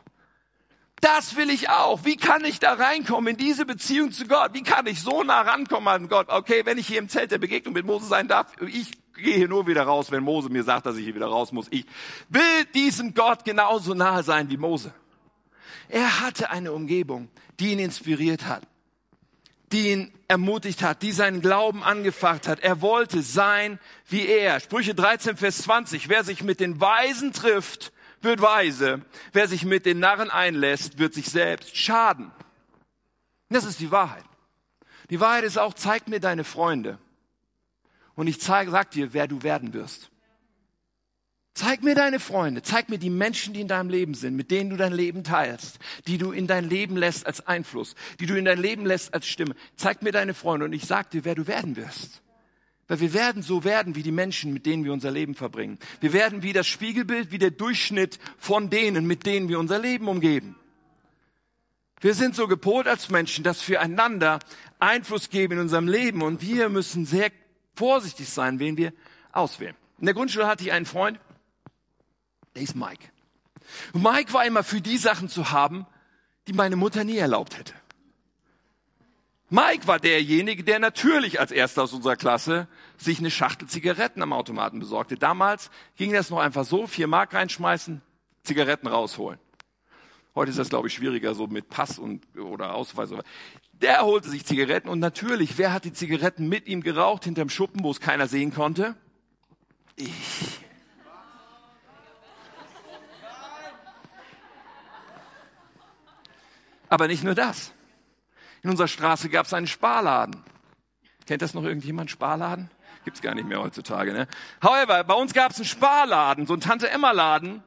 Das will ich auch. Wie kann ich da reinkommen in diese Beziehung zu Gott? Wie kann ich so nah rankommen an Gott? Okay, wenn ich hier im Zelt der Begegnung mit Mose sein darf, ich gehe hier nur wieder raus, wenn Mose mir sagt, dass ich hier wieder raus muss. Ich will diesem Gott genauso nahe sein wie Mose. Er hatte eine Umgebung, die ihn inspiriert hat die ihn ermutigt hat, die seinen Glauben angefacht hat. Er wollte sein wie er. Sprüche 13, Vers 20. Wer sich mit den Weisen trifft, wird weise. Wer sich mit den Narren einlässt, wird sich selbst schaden. Das ist die Wahrheit. Die Wahrheit ist auch, zeig mir deine Freunde. Und ich zeig, sag dir, wer du werden wirst. Zeig mir deine Freunde, zeig mir die Menschen, die in deinem Leben sind, mit denen du dein Leben teilst, die du in dein Leben lässt als Einfluss, die du in dein Leben lässt als Stimme. Zeig mir deine Freunde und ich sag dir, wer du werden wirst. Weil wir werden so werden wie die Menschen, mit denen wir unser Leben verbringen. Wir werden wie das Spiegelbild, wie der Durchschnitt von denen, mit denen wir unser Leben umgeben. Wir sind so gepolt als Menschen, dass wir einander Einfluss geben in unserem Leben und wir müssen sehr vorsichtig sein, wen wir auswählen. In der Grundschule hatte ich einen Freund, der ist Mike. Und Mike war immer für die Sachen zu haben, die meine Mutter nie erlaubt hätte. Mike war derjenige, der natürlich als erster aus unserer Klasse sich eine Schachtel Zigaretten am Automaten besorgte. Damals ging das noch einfach so, vier Mark reinschmeißen, Zigaretten rausholen. Heute ist das, glaube ich, schwieriger, so mit Pass und, oder Ausweis. Der holte sich Zigaretten und natürlich, wer hat die Zigaretten mit ihm geraucht hinterm Schuppen, wo es keiner sehen konnte? Ich. Aber nicht nur das. In unserer Straße gab es einen Sparladen. Kennt das noch irgendjemand, Sparladen? Gibt's gar nicht mehr heutzutage, ne? However, bei uns gab es einen Sparladen, so einen Tante-Emma-Laden.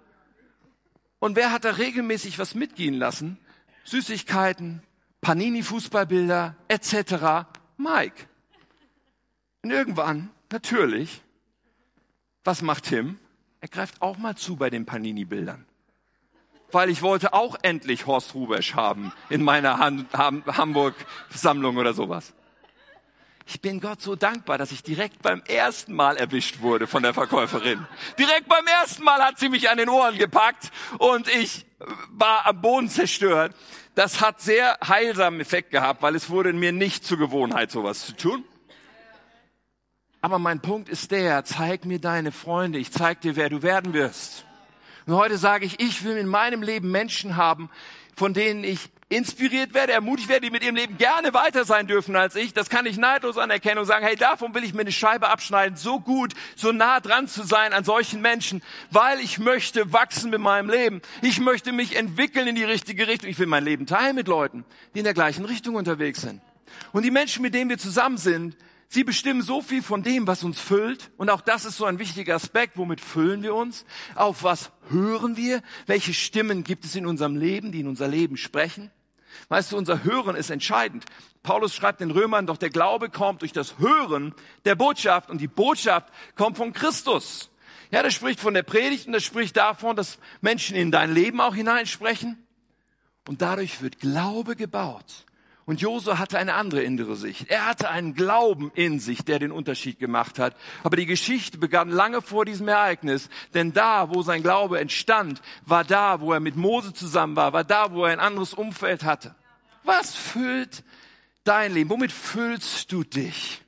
Und wer hat da regelmäßig was mitgehen lassen? Süßigkeiten, Panini-Fußballbilder, etc. Mike. Und irgendwann, natürlich, was macht Tim? Er greift auch mal zu bei den Panini-Bildern weil ich wollte auch endlich Horst Rubesch haben in meiner Han Ham Hamburg-Sammlung oder sowas. Ich bin Gott so dankbar, dass ich direkt beim ersten Mal erwischt wurde von der Verkäuferin. Direkt beim ersten Mal hat sie mich an den Ohren gepackt und ich war am Boden zerstört. Das hat sehr heilsamen Effekt gehabt, weil es wurde mir nicht zur Gewohnheit, sowas zu tun. Aber mein Punkt ist der, zeig mir deine Freunde, ich zeig dir, wer du werden wirst. Und heute sage ich, ich will in meinem Leben Menschen haben, von denen ich inspiriert werde, ermutigt werde, die mit ihrem Leben gerne weiter sein dürfen als ich. Das kann ich neidlos anerkennen und sagen, hey, davon will ich mir eine Scheibe abschneiden, so gut, so nah dran zu sein an solchen Menschen, weil ich möchte wachsen mit meinem Leben. Ich möchte mich entwickeln in die richtige Richtung. Ich will mein Leben teilen mit Leuten, die in der gleichen Richtung unterwegs sind. Und die Menschen, mit denen wir zusammen sind, Sie bestimmen so viel von dem, was uns füllt. Und auch das ist so ein wichtiger Aspekt. Womit füllen wir uns? Auf was hören wir? Welche Stimmen gibt es in unserem Leben, die in unser Leben sprechen? Weißt du, unser Hören ist entscheidend. Paulus schreibt den Römern, doch der Glaube kommt durch das Hören der Botschaft und die Botschaft kommt von Christus. Ja, das spricht von der Predigt und das spricht davon, dass Menschen in dein Leben auch hineinsprechen. Und dadurch wird Glaube gebaut. Und Josua hatte eine andere innere Sicht. Er hatte einen Glauben in sich, der den Unterschied gemacht hat. Aber die Geschichte begann lange vor diesem Ereignis, denn da, wo sein Glaube entstand, war da, wo er mit Mose zusammen war, war da, wo er ein anderes Umfeld hatte. Was füllt dein Leben? Womit füllst du dich?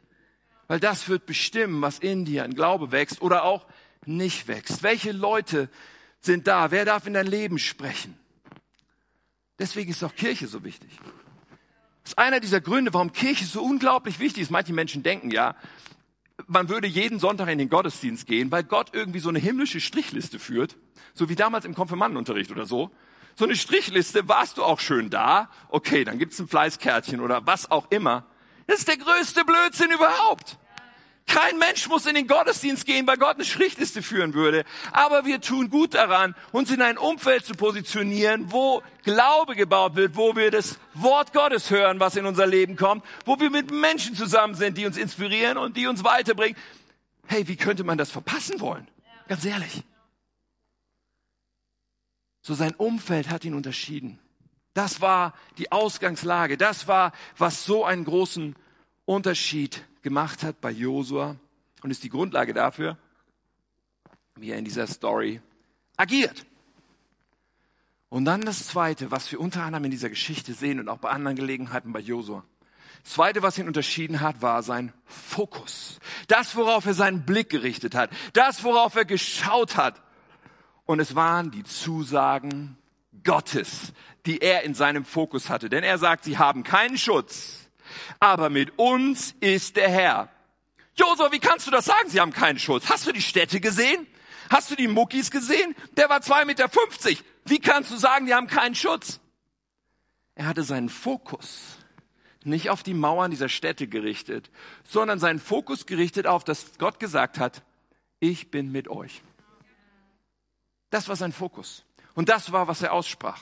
Weil das wird bestimmen, was in dir an Glaube wächst oder auch nicht wächst. Welche Leute sind da? Wer darf in dein Leben sprechen? Deswegen ist auch Kirche so wichtig. Das ist einer dieser Gründe, warum Kirche so unglaublich wichtig ist. Manche Menschen denken ja, man würde jeden Sonntag in den Gottesdienst gehen, weil Gott irgendwie so eine himmlische Strichliste führt, so wie damals im Konfirmandenunterricht oder so. So eine Strichliste, warst du auch schön da? Okay, dann gibt's ein Fleißkärtchen oder was auch immer. Das ist der größte Blödsinn überhaupt. Kein Mensch muss in den Gottesdienst gehen, weil Gott eine Schriftliste führen würde. Aber wir tun gut daran, uns in ein Umfeld zu positionieren, wo Glaube gebaut wird, wo wir das Wort Gottes hören, was in unser Leben kommt, wo wir mit Menschen zusammen sind, die uns inspirieren und die uns weiterbringen. Hey, wie könnte man das verpassen wollen? Ganz ehrlich. So sein Umfeld hat ihn unterschieden. Das war die Ausgangslage. Das war, was so einen großen Unterschied gemacht hat bei Josua und ist die Grundlage dafür, wie er in dieser Story agiert. Und dann das Zweite, was wir unter anderem in dieser Geschichte sehen und auch bei anderen Gelegenheiten bei Josua. Das Zweite, was ihn unterschieden hat, war sein Fokus. Das, worauf er seinen Blick gerichtet hat. Das, worauf er geschaut hat. Und es waren die Zusagen Gottes, die er in seinem Fokus hatte. Denn er sagt, sie haben keinen Schutz aber mit uns ist der Herr. Josua, wie kannst du das sagen? Sie haben keinen Schutz. Hast du die Städte gesehen? Hast du die Muckis gesehen? Der war zwei Meter. fünfzig. Wie kannst du sagen, die haben keinen Schutz? Er hatte seinen Fokus nicht auf die Mauern dieser Städte gerichtet, sondern seinen Fokus gerichtet auf, dass Gott gesagt hat, ich bin mit euch. Das war sein Fokus. Und das war, was er aussprach.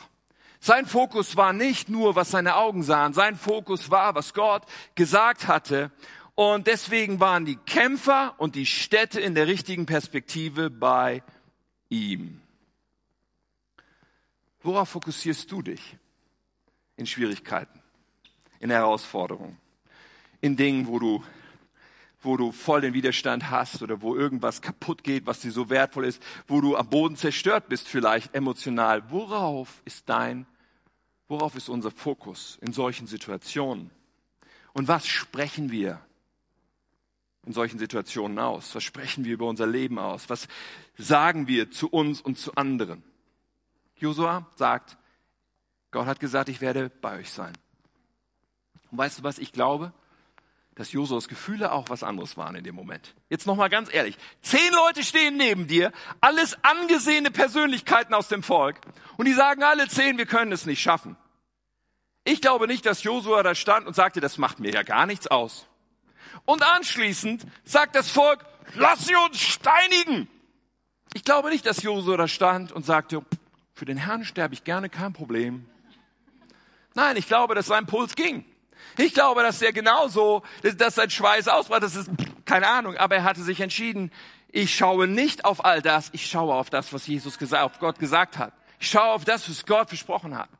Sein Fokus war nicht nur, was seine Augen sahen, sein Fokus war, was Gott gesagt hatte. Und deswegen waren die Kämpfer und die Städte in der richtigen Perspektive bei ihm. Worauf fokussierst du dich? In Schwierigkeiten, in Herausforderungen, in Dingen, wo du wo du voll den Widerstand hast oder wo irgendwas kaputt geht, was dir so wertvoll ist, wo du am Boden zerstört bist vielleicht emotional. Worauf ist dein, worauf ist unser Fokus in solchen Situationen? Und was sprechen wir in solchen Situationen aus? Was sprechen wir über unser Leben aus? Was sagen wir zu uns und zu anderen? Josua sagt, Gott hat gesagt, ich werde bei euch sein. Und weißt du was ich glaube? Dass Josuas Gefühle auch was anderes waren in dem Moment. Jetzt nochmal ganz ehrlich. Zehn Leute stehen neben dir, alles angesehene Persönlichkeiten aus dem Volk. Und die sagen alle zehn, wir können es nicht schaffen. Ich glaube nicht, dass Josua da stand und sagte, das macht mir ja gar nichts aus. Und anschließend sagt das Volk, lass sie uns steinigen. Ich glaube nicht, dass Josua da stand und sagte, für den Herrn sterbe ich gerne, kein Problem. Nein, ich glaube, dass sein Puls ging. Ich glaube, dass er genauso, dass sein Schweiß ausbrach, das ist, keine Ahnung, aber er hatte sich entschieden, ich schaue nicht auf all das, ich schaue auf das, was Jesus gesagt, auf Gott gesagt hat. Ich schaue auf das, was Gott versprochen hat.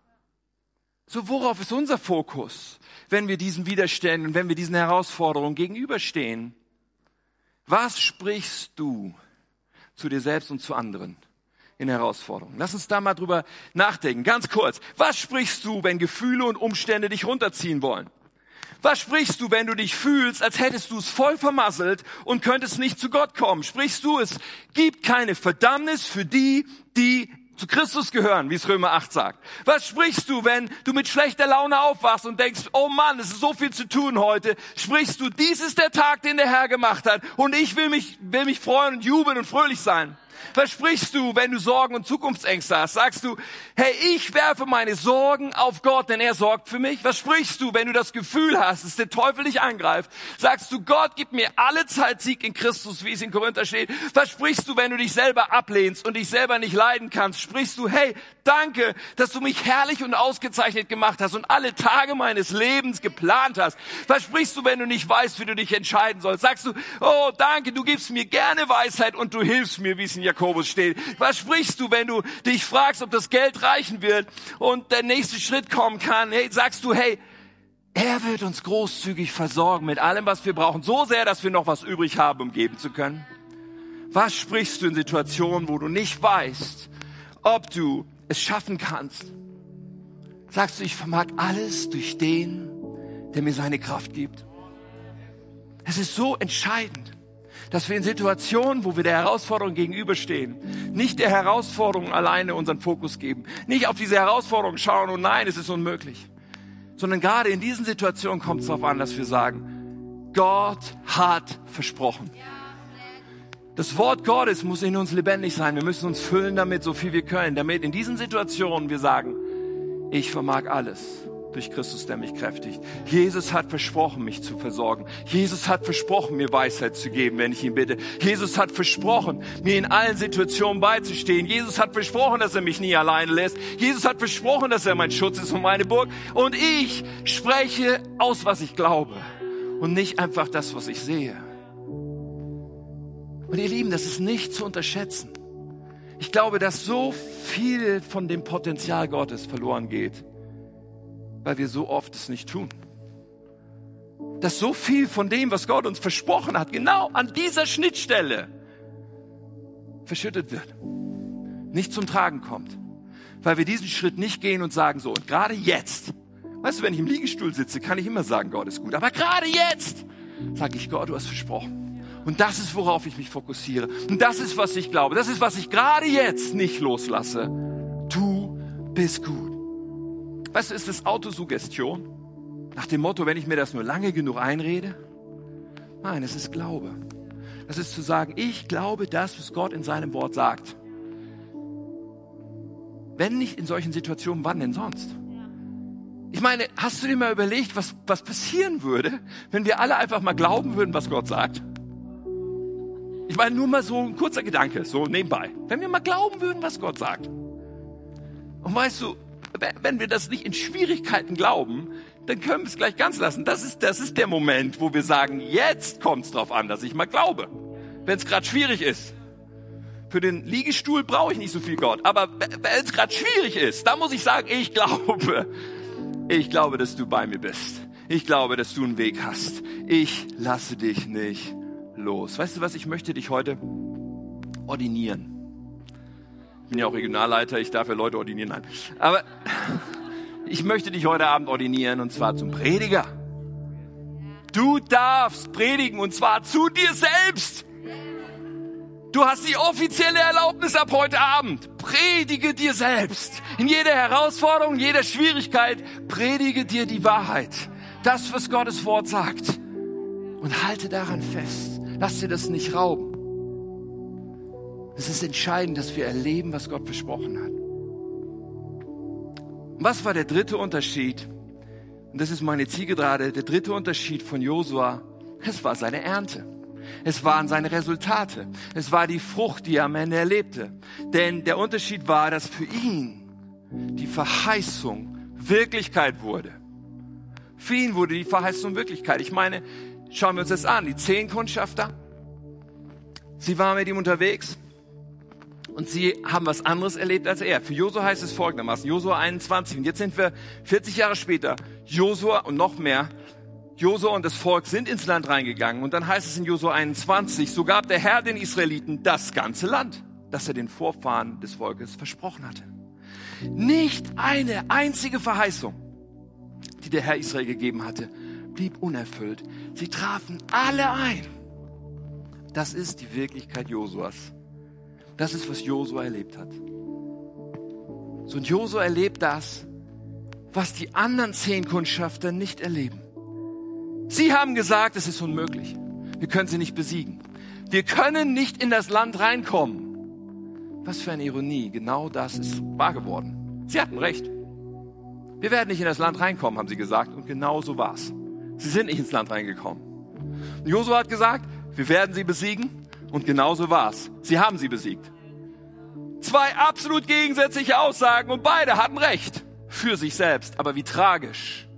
So, worauf ist unser Fokus, wenn wir diesen Widerständen, wenn wir diesen Herausforderungen gegenüberstehen? Was sprichst du zu dir selbst und zu anderen in Herausforderungen? Lass uns da mal drüber nachdenken. Ganz kurz. Was sprichst du, wenn Gefühle und Umstände dich runterziehen wollen? Was sprichst du, wenn du dich fühlst, als hättest du es voll vermasselt und könntest nicht zu Gott kommen? Sprichst du, es gibt keine Verdammnis für die, die zu Christus gehören, wie es Römer 8 sagt. Was sprichst du, wenn du mit schlechter Laune aufwachst und denkst, oh Mann, es ist so viel zu tun heute? Sprichst du, dies ist der Tag, den der Herr gemacht hat und ich will mich, will mich freuen und jubeln und fröhlich sein? Was sprichst du, wenn du Sorgen und Zukunftsängste hast? Sagst du, hey, ich werfe meine Sorgen auf Gott, denn er sorgt für mich? Was sprichst du, wenn du das Gefühl hast, dass der Teufel dich angreift? Sagst du, Gott gibt mir alle Zeit Sieg in Christus, wie es in Korinther steht? Was sprichst du, wenn du dich selber ablehnst und dich selber nicht leiden kannst? Sprichst du, hey, danke, dass du mich herrlich und ausgezeichnet gemacht hast und alle Tage meines Lebens geplant hast? Was sprichst du, wenn du nicht weißt, wie du dich entscheiden sollst? Sagst du, oh, danke, du gibst mir gerne Weisheit und du hilfst mir, wie es in Jakobus steht. Was sprichst du, wenn du dich fragst, ob das Geld reichen wird und der nächste Schritt kommen kann? Hey, sagst du, hey, er wird uns großzügig versorgen mit allem, was wir brauchen, so sehr, dass wir noch was übrig haben, um geben zu können? Was sprichst du in Situationen, wo du nicht weißt, ob du es schaffen kannst? Sagst du, ich vermag alles durch den, der mir seine Kraft gibt? Es ist so entscheidend dass wir in Situationen, wo wir der Herausforderung gegenüberstehen, nicht der Herausforderung alleine unseren Fokus geben, nicht auf diese Herausforderung schauen und nein, es ist unmöglich, sondern gerade in diesen Situationen kommt es darauf an, dass wir sagen, Gott hat versprochen. Das Wort Gottes muss in uns lebendig sein. Wir müssen uns füllen damit, so viel wir können, damit in diesen Situationen wir sagen, ich vermag alles durch Christus, der mich kräftigt. Jesus hat versprochen, mich zu versorgen. Jesus hat versprochen, mir Weisheit zu geben, wenn ich ihn bitte. Jesus hat versprochen, mir in allen Situationen beizustehen. Jesus hat versprochen, dass er mich nie alleine lässt. Jesus hat versprochen, dass er mein Schutz ist und meine Burg. Und ich spreche aus, was ich glaube und nicht einfach das, was ich sehe. Und ihr Lieben, das ist nicht zu unterschätzen. Ich glaube, dass so viel von dem Potenzial Gottes verloren geht weil wir so oft es nicht tun. Dass so viel von dem, was Gott uns versprochen hat, genau an dieser Schnittstelle verschüttet wird, nicht zum Tragen kommt, weil wir diesen Schritt nicht gehen und sagen so, und gerade jetzt, weißt du, wenn ich im Liegestuhl sitze, kann ich immer sagen, Gott ist gut, aber gerade jetzt sage ich, Gott, du hast versprochen. Und das ist, worauf ich mich fokussiere. Und das ist, was ich glaube. Das ist, was ich gerade jetzt nicht loslasse. Du bist gut. Weißt du, ist das Autosuggestion? Nach dem Motto, wenn ich mir das nur lange genug einrede? Nein, es ist Glaube. Das ist zu sagen, ich glaube das, was Gott in seinem Wort sagt. Wenn nicht in solchen Situationen, wann denn sonst? Ich meine, hast du dir mal überlegt, was, was passieren würde, wenn wir alle einfach mal glauben würden, was Gott sagt? Ich meine, nur mal so ein kurzer Gedanke, so nebenbei. Wenn wir mal glauben würden, was Gott sagt. Und weißt du, wenn wir das nicht in Schwierigkeiten glauben, dann können wir es gleich ganz lassen. Das ist, das ist der Moment, wo wir sagen, jetzt kommt es darauf an, dass ich mal glaube. Wenn es gerade schwierig ist. Für den Liegestuhl brauche ich nicht so viel Gott. Aber wenn es gerade schwierig ist, da muss ich sagen, ich glaube, ich glaube, dass du bei mir bist. Ich glaube, dass du einen Weg hast. Ich lasse dich nicht los. Weißt du was? Ich möchte dich heute ordinieren. Bin ja auch Regionalleiter, ich darf ja Leute ordinieren. Nein. Aber ich möchte dich heute Abend ordinieren und zwar zum Prediger. Du darfst predigen und zwar zu dir selbst. Du hast die offizielle Erlaubnis ab heute Abend. Predige dir selbst. In jeder Herausforderung, jeder Schwierigkeit, predige dir die Wahrheit. Das, was Gottes Wort sagt. Und halte daran fest. Lass dir das nicht rauben. Es ist entscheidend, dass wir erleben, was Gott versprochen hat. Und was war der dritte Unterschied? Und das ist meine Zielgerade. Der dritte Unterschied von Josua, es war seine Ernte. Es waren seine Resultate. Es war die Frucht, die er am Ende erlebte. Denn der Unterschied war, dass für ihn die Verheißung Wirklichkeit wurde. Für ihn wurde die Verheißung Wirklichkeit. Ich meine, schauen wir uns das an. Die zehn Kundschafter, sie waren mit ihm unterwegs und sie haben was anderes erlebt als er. Für Josua heißt es folgendermaßen, Josua 21. Und jetzt sind wir 40 Jahre später. Josua und noch mehr Josua und das Volk sind ins Land reingegangen und dann heißt es in Josua 21, so gab der Herr den Israeliten das ganze Land, das er den Vorfahren des Volkes versprochen hatte. Nicht eine einzige Verheißung, die der Herr Israel gegeben hatte, blieb unerfüllt. Sie trafen alle ein. Das ist die Wirklichkeit Josuas. Das ist, was Josua erlebt hat. So, und Josua erlebt das, was die anderen zehn Kundschafter nicht erleben. Sie haben gesagt, es ist unmöglich. Wir können sie nicht besiegen. Wir können nicht in das Land reinkommen. Was für eine Ironie. Genau das ist wahr geworden. Sie hatten recht. Wir werden nicht in das Land reinkommen, haben sie gesagt. Und genau so war's. Sie sind nicht ins Land reingekommen. Josua hat gesagt, wir werden sie besiegen. Und genau so war's. Sie haben sie besiegt. Zwei absolut gegensätzliche Aussagen und beide hatten recht. Für sich selbst. Aber wie tragisch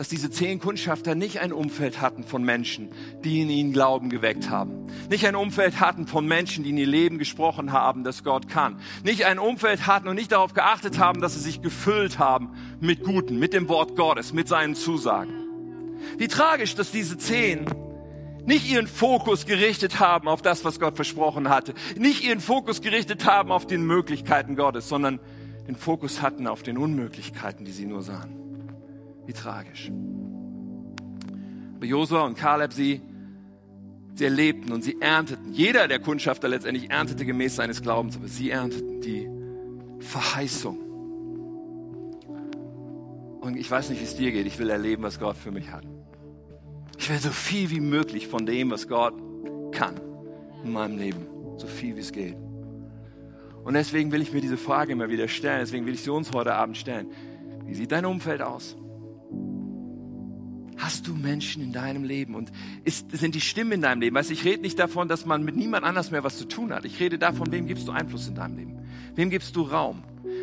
dass diese zehn Kundschafter nicht ein Umfeld hatten von Menschen, die in ihnen Glauben geweckt haben. Nicht ein Umfeld hatten von Menschen, die in ihr Leben gesprochen haben, dass Gott kann. Nicht ein Umfeld hatten und nicht darauf geachtet haben, dass sie sich gefüllt haben mit Guten, mit dem Wort Gottes, mit seinen Zusagen. Wie tragisch, dass diese zehn nicht ihren Fokus gerichtet haben auf das, was Gott versprochen hatte. Nicht ihren Fokus gerichtet haben auf den Möglichkeiten Gottes, sondern den Fokus hatten auf den Unmöglichkeiten, die sie nur sahen. Wie tragisch. Aber Josua und Kaleb, sie, sie erlebten und sie ernteten. Jeder der Kundschafter letztendlich erntete gemäß seines Glaubens, aber sie ernteten die Verheißung. Und ich weiß nicht, wie es dir geht. Ich will erleben, was Gott für mich hat. Ich will so viel wie möglich von dem, was Gott kann in meinem Leben. So viel wie es geht. Und deswegen will ich mir diese Frage immer wieder stellen. Deswegen will ich sie uns heute Abend stellen. Wie sieht dein Umfeld aus? Hast du Menschen in deinem Leben und ist, sind die Stimmen in deinem Leben? Weißt, ich rede nicht davon, dass man mit niemand anders mehr was zu tun hat. Ich rede davon, wem gibst du Einfluss in deinem Leben? Wem gibst du Raum?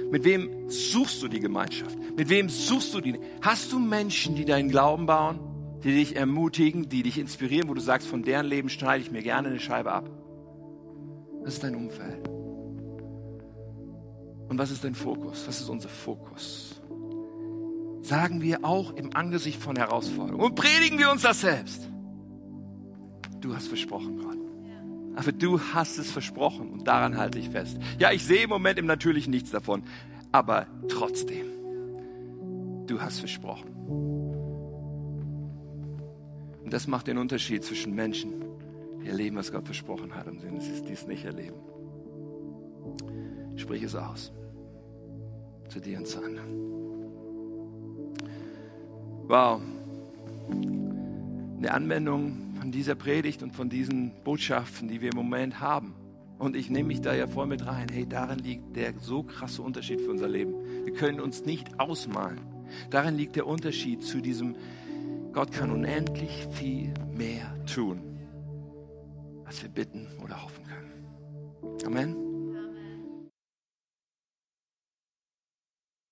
Mit wem suchst du die Gemeinschaft? Mit wem suchst du die? Hast du Menschen, die deinen Glauben bauen, die dich ermutigen, die dich inspirieren, wo du sagst, von deren Leben schneide ich mir gerne eine Scheibe ab? Das ist dein Umfeld. Und was ist dein Fokus? Was ist unser Fokus? sagen wir auch im Angesicht von Herausforderungen. Und predigen wir uns das selbst. Du hast versprochen, Gott. Aber du hast es versprochen und daran halte ich fest. Ja, ich sehe im Moment im Natürlichen nichts davon, aber trotzdem, du hast versprochen. Und das macht den Unterschied zwischen Menschen, die erleben, was Gott versprochen hat, und denen die es nicht erleben. Sprich es aus. Zu dir und zu anderen. Wow. Eine Anwendung von dieser Predigt und von diesen Botschaften, die wir im Moment haben. Und ich nehme mich da ja voll mit rein. Hey, darin liegt der so krasse Unterschied für unser Leben. Wir können uns nicht ausmalen. Darin liegt der Unterschied zu diesem, Gott kann unendlich viel mehr tun, als wir bitten oder hoffen können. Amen.